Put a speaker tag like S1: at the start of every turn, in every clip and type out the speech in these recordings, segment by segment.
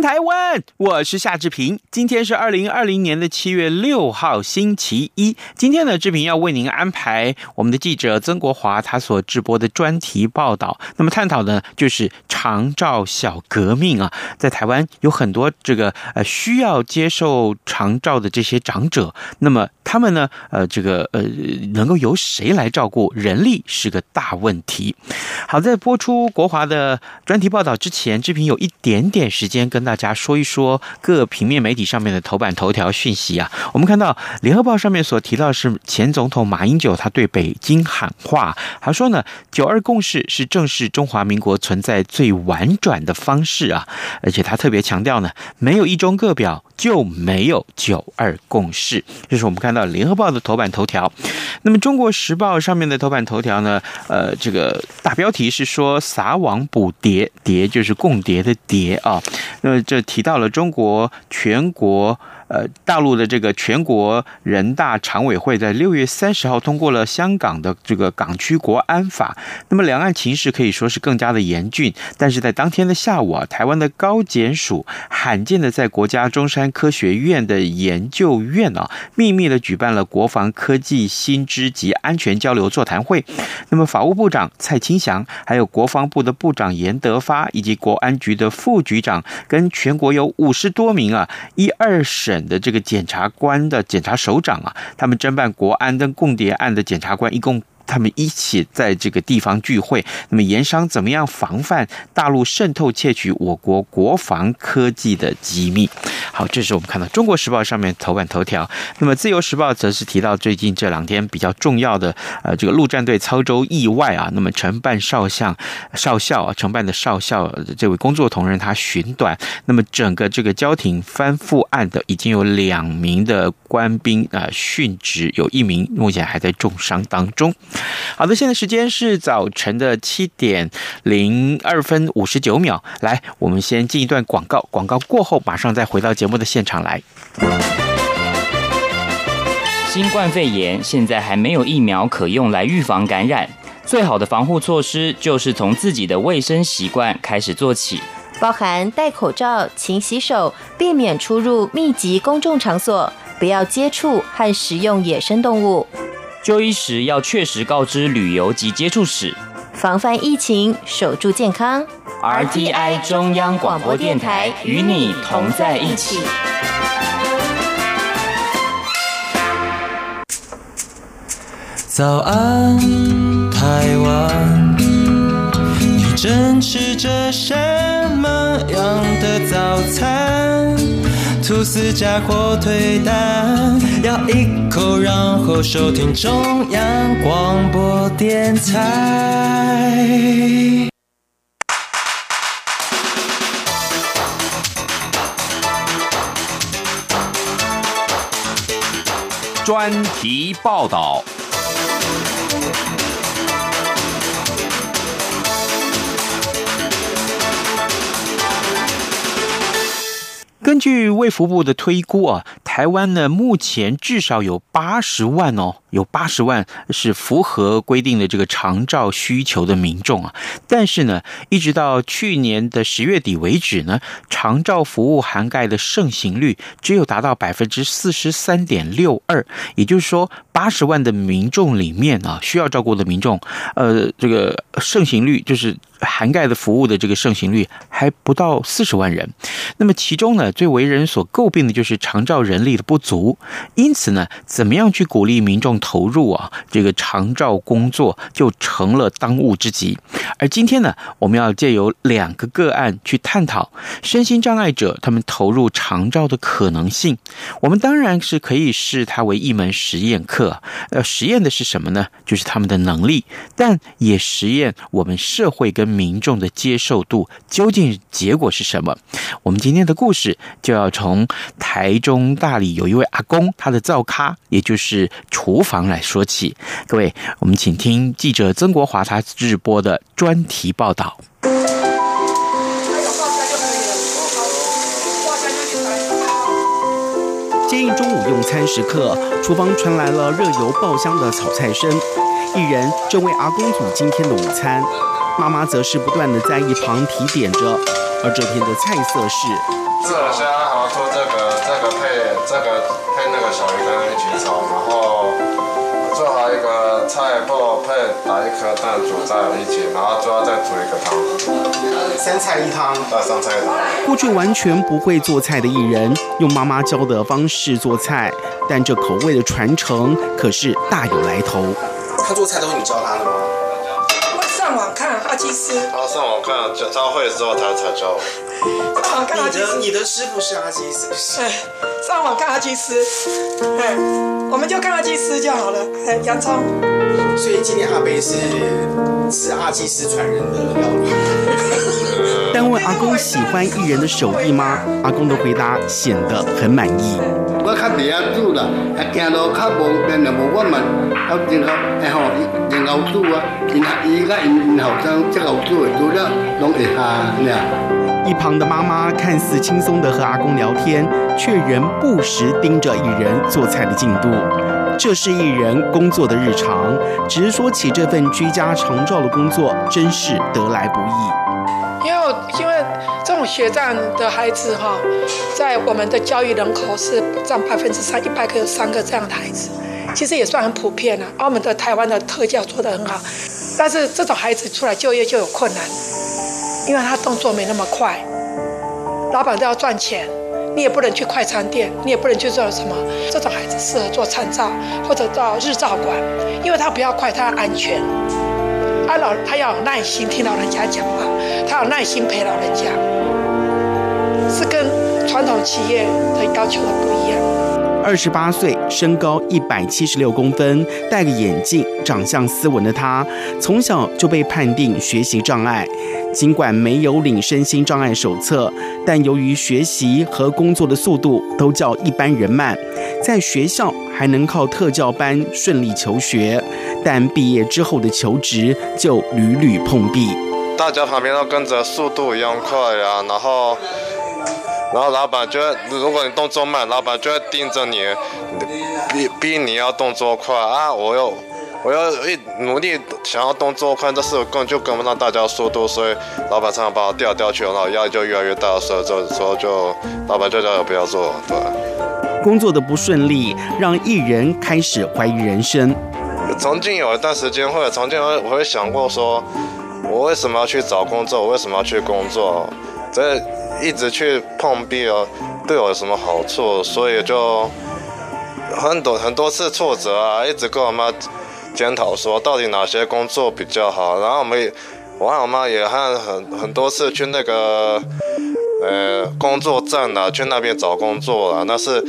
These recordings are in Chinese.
S1: 台湾，我是夏志平。今天是二零二零年的七月六号，星期一。今天呢，志平要为您安排我们的记者曾国华他所直播的专题报道。那么探讨的就是长照小革命啊，在台湾有很多这个呃需要接受长照的这些长者，那么他们呢，呃，这个呃，能够由谁来照顾？人力是个大问题。好，在播出国华的专题报道之前，志平有一点点时间跟大大家说一说各平面媒体上面的头版头条讯息啊。我们看到《联合报》上面所提到是前总统马英九，他对北京喊话，他说呢，“九二共识是正视中华民国存在最婉转的方式啊。”而且他特别强调呢，没有一中各表就没有九二共识。这是我们看到《联合报》的头版头条。那么《中国时报》上面的头版头条呢，呃，这个大标题是说撒网捕蝶，蝶就是共谍的蝶啊。那这提到了中国全国。呃，大陆的这个全国人大常委会在六月三十号通过了香港的这个港区国安法，那么两岸情势可以说是更加的严峻。但是在当天的下午啊，台湾的高检署罕见的在国家中山科学院的研究院啊，秘密的举办了国防科技新知及安全交流座谈会。那么法务部长蔡清祥，还有国防部的部长严德发，以及国安局的副局长，跟全国有五十多名啊一二审。的这个检察官的检察首长啊，他们侦办国安跟共谍案的检察官一共。他们一起在这个地方聚会，那么盐商怎么样防范大陆渗透窃取我国国防科技的机密。好，这是我们看到《中国时报》上面头版头条。那么《自由时报》则是提到最近这两天比较重要的呃这个陆战队操舟意外啊，那么承办少将少校，承办的少校这位工作同仁他寻短，那么整个这个交艇翻覆案的已经有两名的官兵啊殉职，有一名目前还在重伤当中。好的，现在时间是早晨的七点零二分五十九秒。来，我们先进一段广告，广告过后马上再回到节目的现场来。
S2: 新冠肺炎现在还没有疫苗可用来预防感染，最好的防护措施就是从自己的卫生习惯开始做起，
S3: 包含戴口罩、勤洗手、避免出入密集公众场所、不要接触和食用野生动物。
S2: 就医时要确实告知旅游及接触史，
S3: 防范疫情，守住健康。
S2: RTI 中央广播电台与你同在一起。
S4: 早安，台湾，你正吃着什么？丝加火腿蛋，咬一口，然后收听中央广播电台。
S1: 专题报道。根据卫福部的推估啊，台湾呢目前至少有八十万哦，有八十万是符合规定的这个长照需求的民众啊。但是呢，一直到去年的十月底为止呢，长照服务涵盖的盛行率只有达到百分之四十三点六二，也就是说，八十万的民众里面啊，需要照顾的民众，呃，这个盛行率就是。涵盖的服务的这个盛行率还不到四十万人，那么其中呢，最为人所诟病的就是长照人力的不足。因此呢，怎么样去鼓励民众投入啊这个长照工作，就成了当务之急。而今天呢，我们要借由两个个案去探讨身心障碍者他们投入长照的可能性。我们当然是可以视它为一门实验课。呃，实验的是什么呢？就是他们的能力，但也实验我们社会跟民众的接受度究竟结果是什么。我们今天的故事就要从台中大里有一位阿公他的灶咖，也就是厨房来说起。各位，我们请听记者曾国华他直播的专题报道。
S5: 接应中午用餐时刻，厨房传来了热油爆香的炒菜声。一人正为阿公煮今天的午餐，妈妈则是不断的在一旁提点着。而这天的菜色是：
S6: 炙虾，然后做这个，这个配这个配那个小鱼干一起炒，然后。做好一个菜脯配打一颗蛋煮在一起，然后最后再煮一个汤。
S5: 三菜一汤。
S6: 对，三菜一汤。
S5: 过去完全不会做菜的艺人，用妈妈教的方式做菜，但这口味的传承可是大有来头。
S7: 他做菜都是你教他的吗？
S8: 我上网看阿基师。
S6: 他上网看，教会之后他才教我。
S8: 上网看阿基斯。
S7: 你的师傅是阿基斯。
S8: 对，上网看阿基斯。对。我们就看阿基斯就好了，哎，洋葱。
S7: 所以今天阿贝是是阿基斯传人的料理。
S5: 但问阿公喜欢艺人的手艺吗？阿公的回答显得很满意。
S9: 我较袂晓煮啦，啊，行路较无便了，无我嘛，啊，然后然后然后煮啊，因伊甲因因后生这个煮的煮了，拢会下呢。
S5: 一旁的妈妈看似轻松地和阿公聊天，却仍不时盯着一人做菜的进度。这是一人工作的日常，只是说起这份居家长照的工作，真是得来不易。
S8: 因为因为这种学障的孩子哈，在我们的教育人口是占百分之三，一百个有三个这样的孩子，其实也算很普遍了。澳门的台湾的特教做得很好，但是这种孩子出来就业就有困难。因为他动作没那么快，老板都要赚钱，你也不能去快餐店，你也不能去做什么。这种孩子适合做长照或者到日照馆，因为他不要快，他要安全。他老他要耐心听老人家讲话，他要耐心陪老人家，是跟传统企业的要求的不一样。
S5: 二十八岁，身高一百七十六公分，戴个眼镜，长相斯文的他，从小就被判定学习障碍。尽管没有领身心障碍手册，但由于学习和工作的速度都较一般人慢，在学校还能靠特教班顺利求学，但毕业之后的求职就屡屡碰壁。
S6: 大家旁边都跟着速度一样快啊，然后。然后老板就会，如果你动作慢，老板就会盯着你，逼逼你要动作快啊！我又我又一努力想要动作快，但是我根本就跟不上大家速度，所以老板常常把我调调去，然后压力就越来越大的时候，就时候就老板就叫我不要做。对，
S5: 工作的不顺利让艺人开始怀疑人生。
S6: 曾经有一段时间，或者曾经我会想过说，我为什么要去找工作？我为什么要去工作？这。一直去碰壁哦，对我有什么好处？所以就很多很多次挫折啊，一直跟我妈检讨说，到底哪些工作比较好。然后我们，我和我妈也和很很多次去那个 呃工作站啊，去那边找工作啊。那是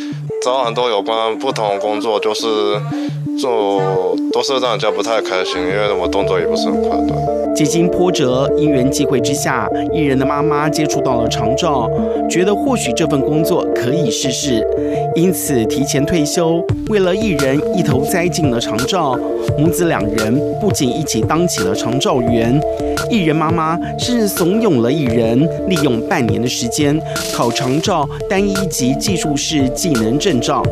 S6: 找很多有关不同的工作，就是做都是让人家不太开心，因为我动作也不是很快，对。
S5: 几经波折，因缘际会之下，艺人的妈妈接触到了长照，觉得或许这份工作可以试试，因此提前退休，为了艺人一头栽进了长照。母子两人不仅一起当起了长照员，艺人妈妈甚至怂恿了艺人利用半年的时间考长照单一级技术士技能证照。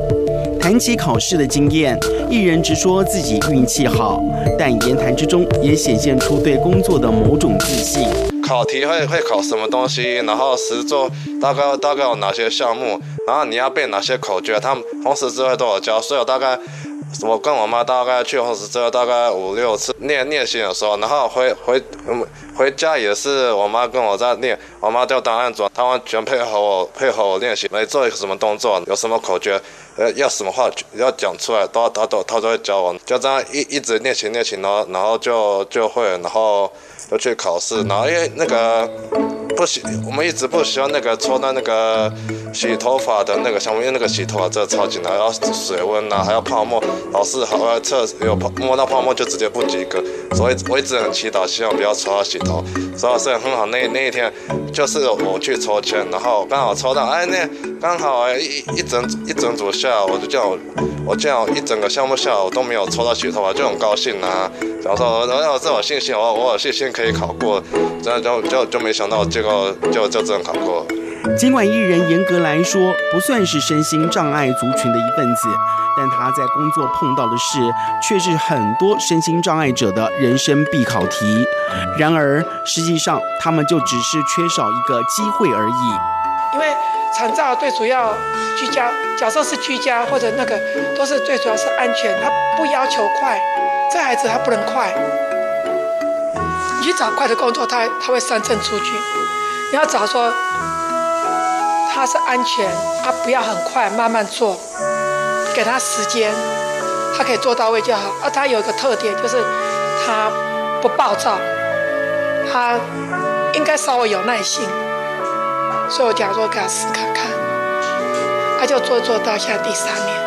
S5: 谈起考试的经验，艺人直说自己运气好，但言谈之中也显现出对工作的某种自信。
S6: 考题会会考什么东西，然后实作大概大概有哪些项目，然后你要背哪些口诀，他们同时之外都有教，所以我大概我跟我妈大概去红十车大概五六次练练习的时候，然后回回嗯 回家也是我妈跟我在练，我妈就当案主，她完全配合我配合我练习，没做一个什么动作，有什么口诀，呃要什么话要讲出来，都她都他都会教我，就这样一一直练习练习，然后然后就就会，然后就去考试，然后因为那个。不喜，我们一直不喜欢那个抽到那个洗头发的那个项目，因为那个洗头发真的超级难，要水温呐、还要泡沫，老师还要测有泡摸到泡沫就直接不及格，所以我一直很祈祷，希望不要抽到洗头。所以是很好，那那一天就是我去抽签，然后刚好抽到，哎，那刚好一一整一整组下，我就这样，我这样一整个项目下来我都没有抽到血头啊，就很高兴啊。然后说，然后我自我信心，我我有信心可以考过，这样就就就没想到结果。就就这样考过。
S5: 尽管艺人严格来说不算是身心障碍族群的一份子，但他在工作碰到的事却是很多身心障碍者的人生必考题。然而，实际上他们就只是缺少一个机会而已。
S8: 因为残障最主要居家，假设是居家或者那个，都是最主要是安全，他不要求快，这孩子他不能快。你去找快的工作，他他会三振出去。你要找说他是安全，他不要很快，慢慢做，给他时间，他可以做到位就好。而他有一个特点，就是他不暴躁，他应该稍微有耐心。所以我讲说给他试看看，他就做做到现在第三年。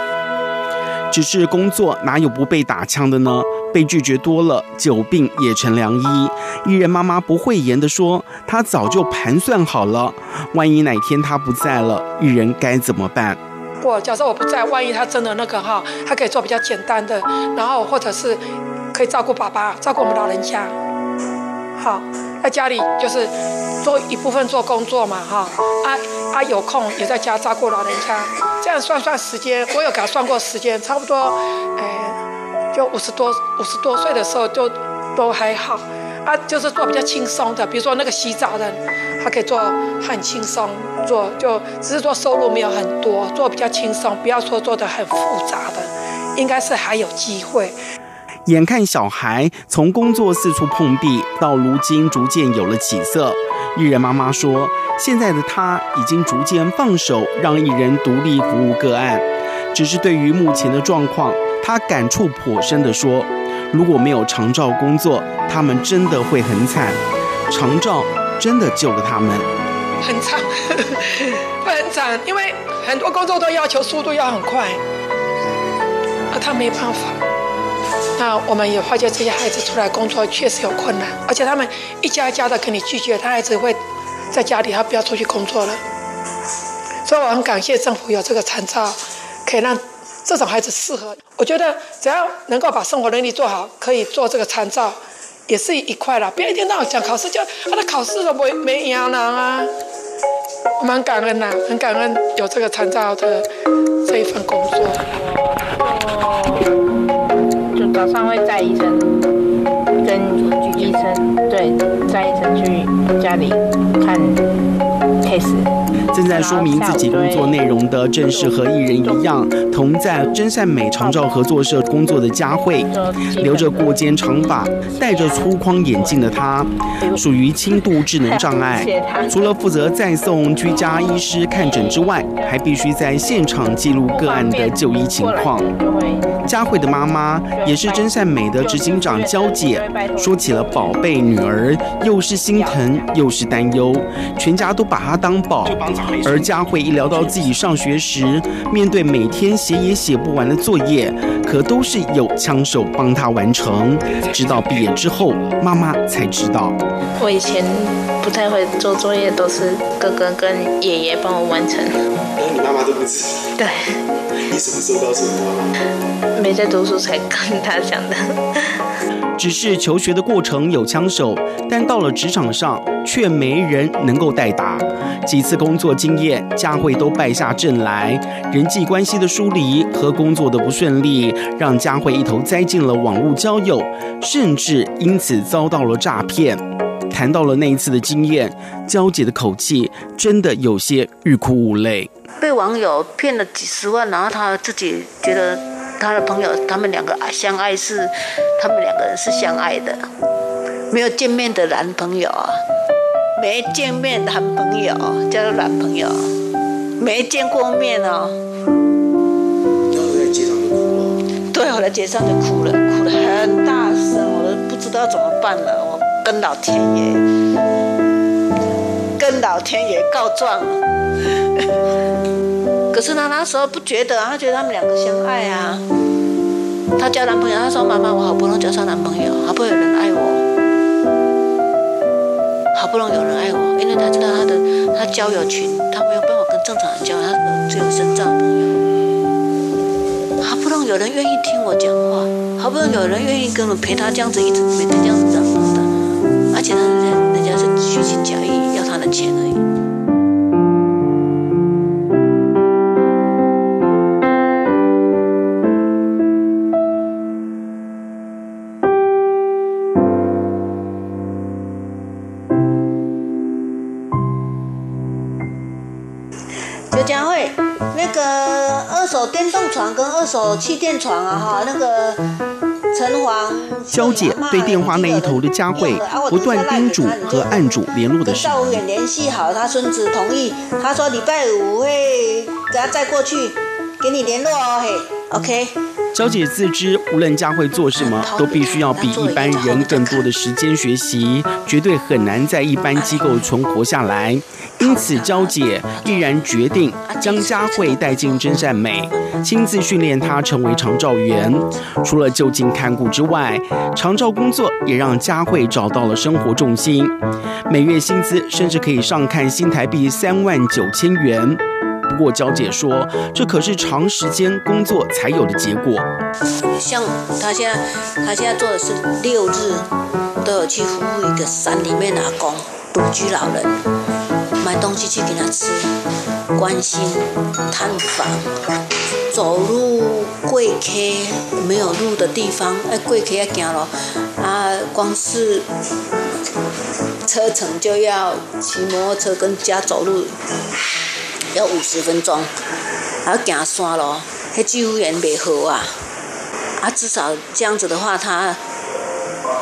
S5: 只是工作哪有不被打枪的呢？被拒绝多了，久病也成良医。艺人妈妈不讳言地说：“她早就盘算好了，万一哪天她不在了，艺人该怎么办？”
S8: 我假设我不在，万一他真的那个哈，他可以做比较简单的，然后或者是可以照顾爸爸，照顾我们老人家。好，在家里就是做一部分做工作嘛，哈啊啊，有空也在家照顾老人家。这样算算时间，我有给他算过时间，差不多，哎。就五十多五十多岁的时候就都还好啊，就是做比较轻松的，比如说那个洗澡的，他可以做很轻松做，就只是说收入没有很多，做比较轻松，不要说做的很复杂的，应该是还有机会。
S5: 眼看小孩从工作四处碰壁，到如今逐渐有了起色，艺人妈妈说，现在的她已经逐渐放手，让艺人独立服务个案，只是对于目前的状况。他感触颇深地说：“如果没有长照工作，他们真的会很惨。长照真的救了他们，
S8: 很惨，会很惨，因为很多工作都要求速度要很快，可他没办法。那我们也发觉这些孩子出来工作确实有困难，而且他们一家一家的跟你拒绝，他孩子会在家里，他不要出去工作了。所以我很感谢政府有这个参照，可以让。”这种孩子适合，我觉得只要能够把生活能力做好，可以做这个参照，也是一块了。别一天到晚讲考试，就他的考试都没没影响啊。我蛮感恩呐，很感恩有这个参照的这一份工作。
S10: 早上会带医生跟医生，对，带医生去家里。
S5: 正在说明自己工作内容的，正是和艺人一样，同在真善美长照合作社工作的佳慧，留着过肩长发，戴着粗框眼镜的她，属于轻度智能障碍。除了负责再送居家医师看诊之外，还必须在现场记录个案的就医情况。佳慧的妈妈也是真善美的执行长娇姐，说起了宝贝女儿，又是心疼又是担忧，全家都把她当宝。而佳慧一聊到自己上学时，面对每天写也写不完的作业，可都是有枪手帮她完成。直到毕业之后，妈妈才知道，
S10: 我以前不太会做作业，都是哥哥跟爷爷帮我完成。
S7: 然后你妈妈都不知道？
S10: 对。
S7: 你什么时候告诉你妈妈？
S10: 没在读书才跟她讲的。
S5: 只是求学的过程有枪手，但到了职场上却没人能够代打。几次工作经验，佳慧都败下阵来。人际关系的疏离和工作的不顺利，让佳慧一头栽进了网络交友，甚至因此遭到了诈骗。谈到了那一次的经验，娇姐的口气真的有些欲哭无泪。
S11: 被网友骗了几十万，然后她自己觉得。他的朋友，他们两个相爱是，他们两个人是相爱的，没有见面的男朋友啊，没见面的男朋友叫做男朋友，没见过面哦。
S7: 然后在街上就哭了。
S11: 对，我在街上就哭了，哭得很大声，我都不知道怎么办了，我跟老天爷，跟老天爷告状了。可是他那时候不觉得，他觉得他们两个相爱啊。他交男朋友，他说：“妈妈，我好不容易交上男朋友，好不容易好不容易有人爱我，因为他知道他的他交友群，他没有办法跟正常人交，他只有深造朋友。好不容易有人愿意听我讲话，好不容易有人愿意跟我陪他这样子，一直每天这样子这样子的，而且他人家人家是虚情假意要他的钱而已。”手气垫床啊，哈，那个陈黄
S5: 娇姐对电话那一头的佳慧不断叮嘱和案主联络的时候，
S11: 赵远联系好，他孙子同意，他说礼拜五会给他再过去，给你联络哦，嘿，OK。
S5: 娇姐自知，无论佳慧做什么，都必须要比一般人更多的时间学习，绝对很难在一般机构存活下来。因此，娇姐毅然决定将佳慧带进真善美，亲自训练她成为长照员。除了就近看顾之外，长照工作也让佳慧找到了生活重心，每月薪资甚至可以上看新台币三万九千元。不过，娇姐说，这可是长时间工作才有的结果。
S11: 像她现在，她现在做的是六日都有去服务一个山里面的阿公独居老人，买东西去给他吃，关心探访，走路跪客没有路的地方，哎，跪客要行了啊，光是车程就要骑摩托车跟家走路。要五十分钟，还要行山咯，那救护员没好啊，啊，至少这样子的话，他，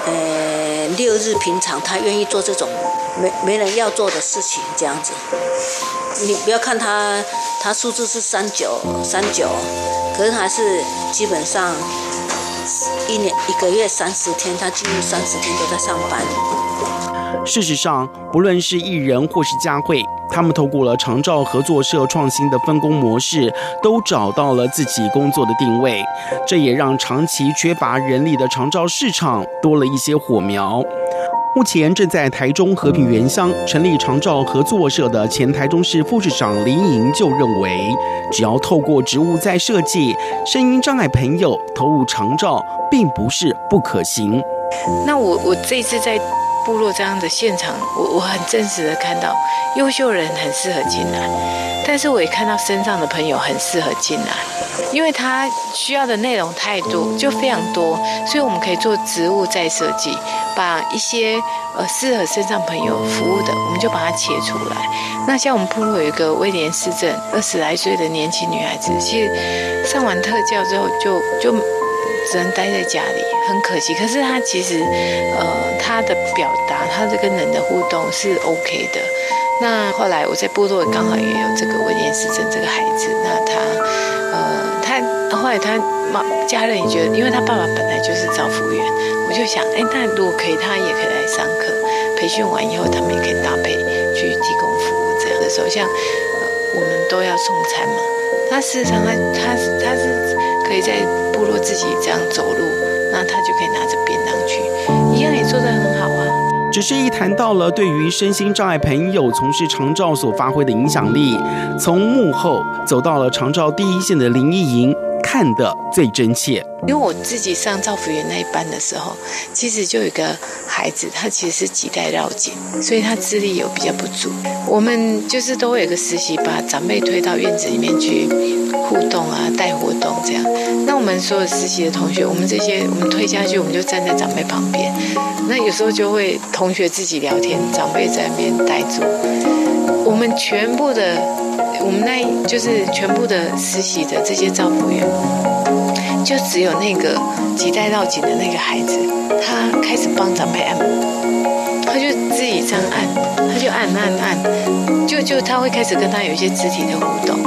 S11: 呃，六日平常他愿意做这种没没人要做的事情，这样子。你不要看他，他数字是三九三九，可是还是基本上一年一个月三十天，他几乎三十天都在上班。
S5: 事实上，不论是艺人或是佳慧。他们透过了长照合作社创新的分工模式，都找到了自己工作的定位。这也让长期缺乏人力的长照市场多了一些火苗。目前正在台中和平原乡成立长照合作社的前台中市副市长林莹就认为，只要透过职务再设计，声音障碍朋友投入长照并不是不可行。
S10: 那我我这次在。部落这样的现场，我我很真实的看到，优秀人很适合进来，但是我也看到身上的朋友很适合进来，因为他需要的内容太多，就非常多，所以我们可以做植物再设计，把一些呃适合身上朋友服务的，我们就把它切出来。那像我们部落有一个威廉斯镇二十来岁的年轻女孩子，其实上完特教之后就就。只能待在家里，很可惜。可是他其实，呃，他的表达，他这跟人的互动是 OK 的。那后来我在部落刚好也有这个威廉斯镇这个孩子，那他，呃，他后来他妈家人也觉得，因为他爸爸本来就是照服务员，我就想，哎，那如果可以，他也可以来上课，培训完以后，他们也可以搭配去提供服务。这样的时候，像，呃，我们都要送餐嘛，他事实上他他是他是可以在。部落自己这样走路，那他就可以拿着便当去，一样也做得很好啊。
S5: 只是一谈到了对于身心障碍朋友从事长照所发挥的影响力，从幕后走到了长照第一线的林依莹看得最真切。
S10: 因为我自己上造福园那一班的时候，其实就有一个孩子，他其实是脐带绕颈，所以他智力有比较不足。我们就是都会有个实习，把长辈推到院子里面去互动啊，带活动这样。那我们所有实习的同学，我们这些我们推下去，我们就站在长辈旁边。那有时候就会同学自己聊天，长辈在那边带住。我们全部的，我们那就是全部的实习的这些照服员。就只有那个脐带绕颈的那个孩子，他开始帮长辈按摩，他就自己这样按，他就按按按，就就他会开始跟他有一些肢体的互动。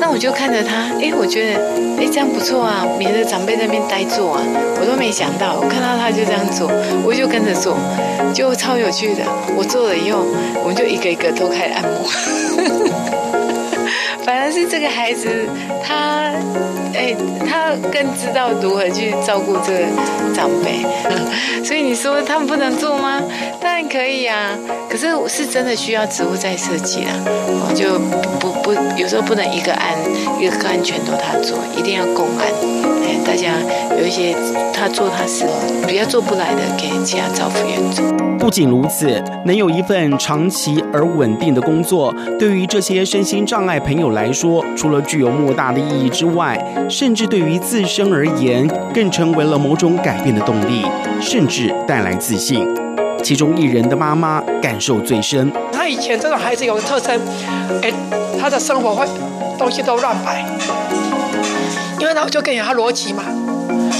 S10: 那我就看着他，哎，我觉得，哎，这样不错啊，免得长辈在那边呆坐啊，我都没想到，我看到他就这样做，我就跟着做，就超有趣的。我做了以后，我们就一个一个都开始按摩。是这个孩子，他，哎，他更知道如何去照顾这个长辈，所以你说他们不能做吗？当然可以啊。可是我是真的需要植物在设计啊，我就不不，有时候不能一个安一个个案全都他做，一定要共案。哎，大家有一些他做他是比较做不来的，给其他照服员做。
S5: 不仅如此，能有一份长期而稳定的工作，对于这些身心障碍朋友来说，除了具有莫大的意义之外，甚至对于自身而言，更成为了某种改变的动力，甚至带来自信。其中一人的妈妈感受最深。
S8: 他以前这个孩子有个特征，哎，他的生活会东西都乱摆，因为呢，我就跟你讲他逻辑嘛，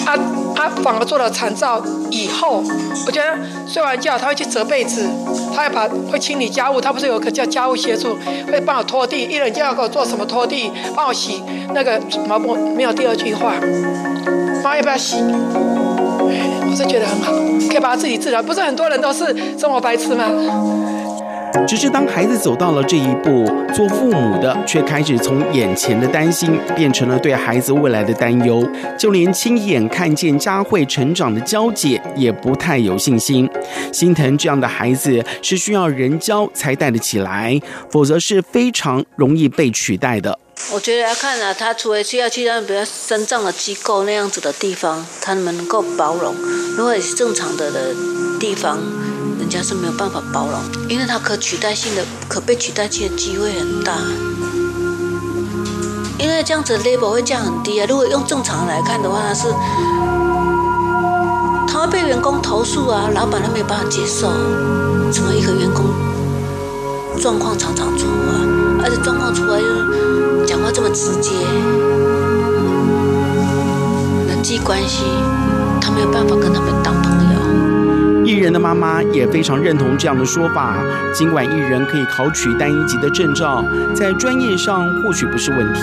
S8: 啊。他反而做了残照以后，我觉得睡完觉他会去折被子，他会把会清理家务，他不是有个叫家务协助，会帮我拖地，一人就要给我做什么拖地，帮我洗那个毛布，没有第二句话，妈要不要洗？我是觉得很好，可以把他自己治疗，不是很多人都是生活白痴吗？
S5: 只是当孩子走到了这一步，做父母的却开始从眼前的担心变成了对孩子未来的担忧，就连亲眼看见佳慧成长的娇姐也不太有信心，心疼这样的孩子是需要人教才带得起来，否则是非常容易被取代的。
S11: 我觉得要看啊，他除了需要去那比较身障的机构那样子的地方，他们能够包容；如果也是正常的的地方。人家是没有办法包容，因为他可取代性的、可被取代性的机会很大。因为这样子 label 会降很低啊。如果用正常来看的话，他是他会被员工投诉啊，老板都没有办法接受。怎么一个员工状况常常出啊，而且状况出来又讲话这么直接，人际关系他没有办法跟他们当。
S5: 艺人的妈妈也非常认同这样的说法。尽管艺人可以考取单一级的证照，在专业上或许不是问题，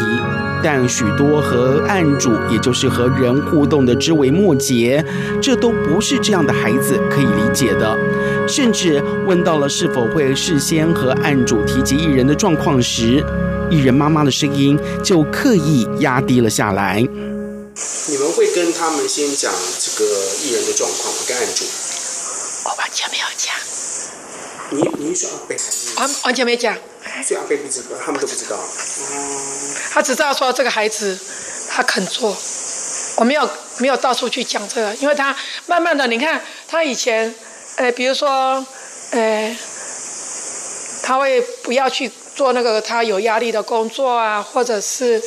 S5: 但许多和案主，也就是和人互动的枝微末节，这都不是这样的孩子可以理解的。甚至问到了是否会事先和案主提及艺人的状况时，艺人妈妈的声音就刻意压低了下来。
S7: 你们会跟他们先讲这个艺人的状况吗？跟案主？
S8: 我完全没有讲。
S7: 你你说阿北还是？
S8: 完完全没讲。
S7: 所以阿北不知道，他们都不知道。
S8: 他只知道说这个孩子他肯做，我没有没有到处去讲这个，因为他慢慢的，你看他以前，呃，比如说，呃，他会不要去做那个他有压力的工作啊，或者是，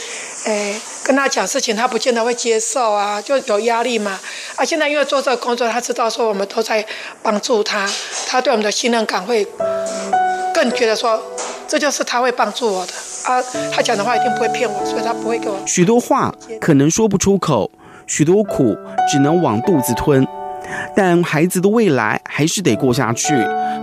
S8: 呃。跟他讲事情，他不见得会接受啊，就有压力嘛。啊，现在因为做这个工作，他知道说我们都在帮助他，他对我们的信任感会更觉得说，这就是他会帮助我的啊。他讲的话一定不会骗我，所以他不会给我。
S5: 许多话可能说不出口，许多苦只能往肚子吞，但孩子的未来还是得过下去，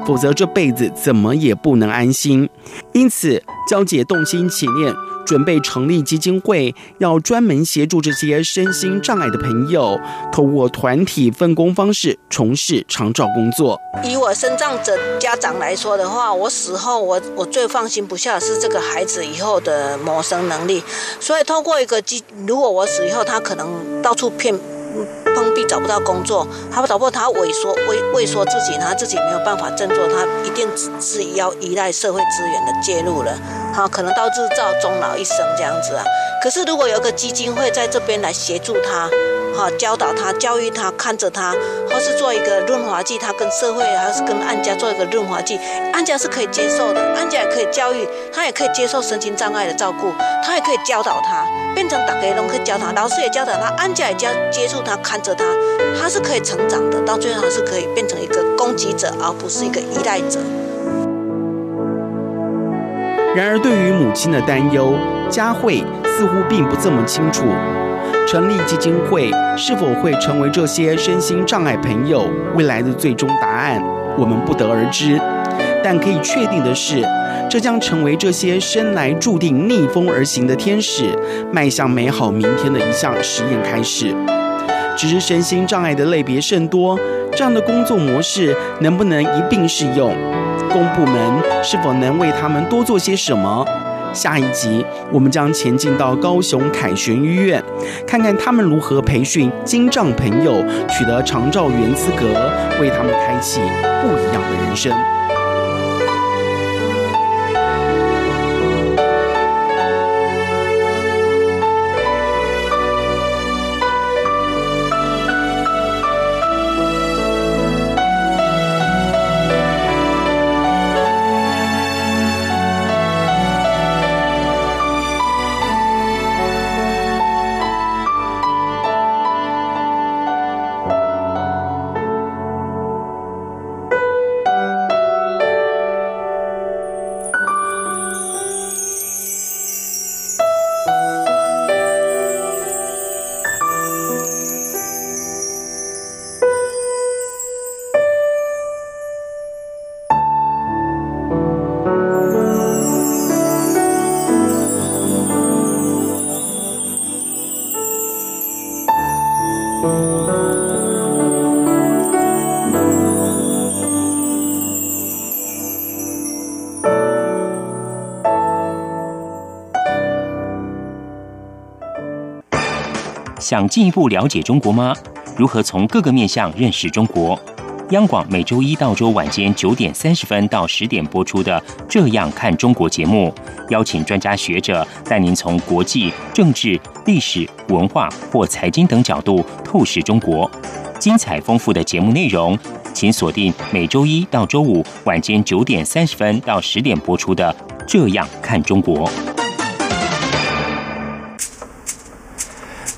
S5: 否则这辈子怎么也不能安心。因此，娇姐动心起念。准备成立基金会，要专门协助这些身心障碍的朋友，透过团体分工方式从事长照工作。
S11: 以我身障者家长来说的话，我死后我我最放心不下的是这个孩子以后的谋生能力。所以透过一个基，如果我死以后，他可能到处骗。碰壁找不到工作，他找不到，他萎缩萎萎缩自己，他自己没有办法振作，他一定是要依赖社会资源的介入了，好，可能到日照终老一生这样子啊。可是如果有个基金会在这边来协助他。好，教导他，教育他，看着他，或是做一个润滑剂，他跟社会还是跟安家做一个润滑剂，安家是可以接受的，安家也可以教育，他也可以接受神经障碍的照顾，他也可以教导他，变成大家都可以教他，老师也教导他，安家也教接触他，看着他，他是可以成长的，到最后他是可以变成一个攻击者，而不是一个依赖者。
S5: 然而，对于母亲的担忧，佳慧似乎并不这么清楚。成立基金会是否会成为这些身心障碍朋友未来的最终答案，我们不得而知。但可以确定的是，这将成为这些生来注定逆风而行的天使迈向美好明天的一项实验开始。只是身心障碍的类别甚多，这样的工作模式能不能一并适用？公部门是否能为他们多做些什么？下一集我们将前进到高雄凯旋医院，看看他们如何培训金障朋友取得长照员资格，为他们开启不一样的人生。
S12: 想进一步了解中国吗？如何从各个面向认识中国？央广每周一到周晚间九点三十分到十点播出的《这样看中国》节目，邀请专家学者带您从国际、政治、历史、文化或财经等角度透视中国。精彩丰富的节目内容，请锁定每周一到周五晚间九点三十分到十点播出的《这样看中国》。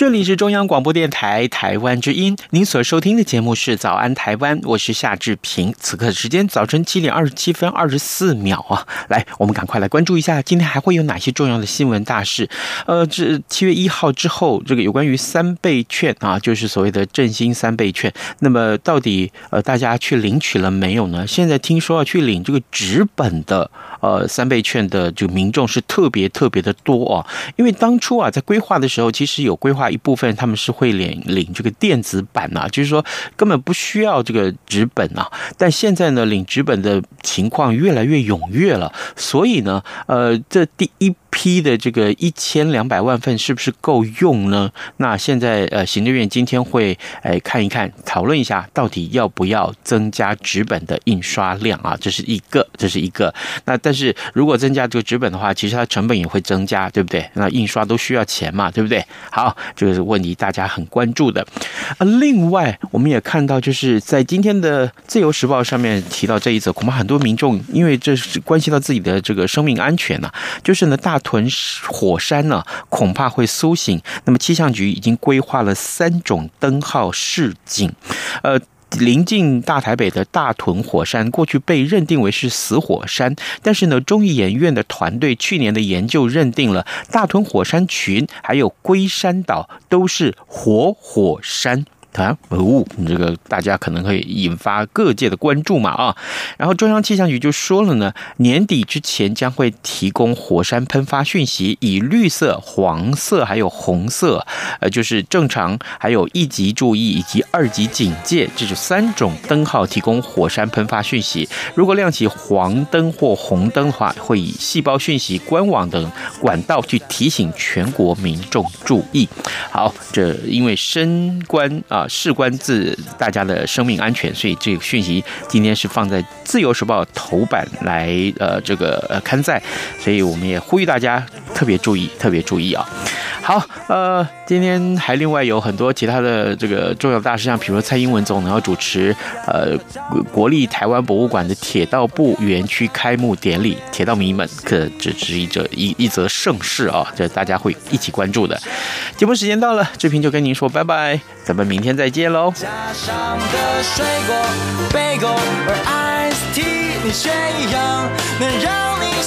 S1: 这里是中央广播电台台湾之音，您所收听的节目是《早安台湾》，我是夏志平。此刻时间早晨七点二十七分二十四秒啊，来，我们赶快来关注一下今天还会有哪些重要的新闻大事。呃，这七月一号之后，这个有关于三倍券啊，就是所谓的振兴三倍券，那么到底呃大家去领取了没有呢？现在听说要去领这个纸本的呃三倍券的就民众是特别特别的多啊，因为当初啊在规划的时候，其实有规划。一部分他们是会领领这个电子版呐、就是说根本不需要这个纸本呐。但现在呢，领纸本的情况越来越踊跃了，所以呢，呃，这第一。批的这个一千两百万份是不是够用呢？那现在呃，行政院今天会哎看一看，讨论一下到底要不要增加纸本的印刷量啊？这是一个，这是一个。那但是如果增加这个纸本的话，其实它成本也会增加，对不对？那印刷都需要钱嘛，对不对？好，这个是问题，大家很关注的。啊，另外我们也看到，就是在今天的《自由时报》上面提到这一则，恐怕很多民众因为这是关系到自己的这个生命安全呐、啊，就是呢大。屯火山呢，恐怕会苏醒。那么气象局已经规划了三种灯号示警。呃，临近大台北的大屯火山，过去被认定为是死火山，但是呢，中医研院的团队去年的研究认定了大屯火山群还有龟山岛都是活，火山。啊，哦，这个大家可能会引发各界的关注嘛啊。然后中央气象局就说了呢，年底之前将会提供火山喷发讯息，以绿色、黄色还有红色，呃，就是正常，还有一级注意以及二级警戒，这是三种灯号提供火山喷发讯息。如果亮起黄灯或红灯的话，会以细胞讯息、官网等管道去提醒全国民众注意。好，这因为升官啊。事关自大家的生命安全，所以这个讯息今天是放在《自由时报》头版来呃这个呃刊载，所以我们也呼吁大家特别注意，特别注意啊。好，呃，今天还另外有很多其他的这个重要大事项，比如说蔡英文总统要主持呃国立台湾博物馆的铁道部园区开幕典礼，铁道迷们可只是一则一一则盛事啊，这大家会一起关注的。节目时间到了，志平就跟您说拜拜，咱们明天再见喽。家乡的水果，贝果，而 Ice Tea 你却一样能让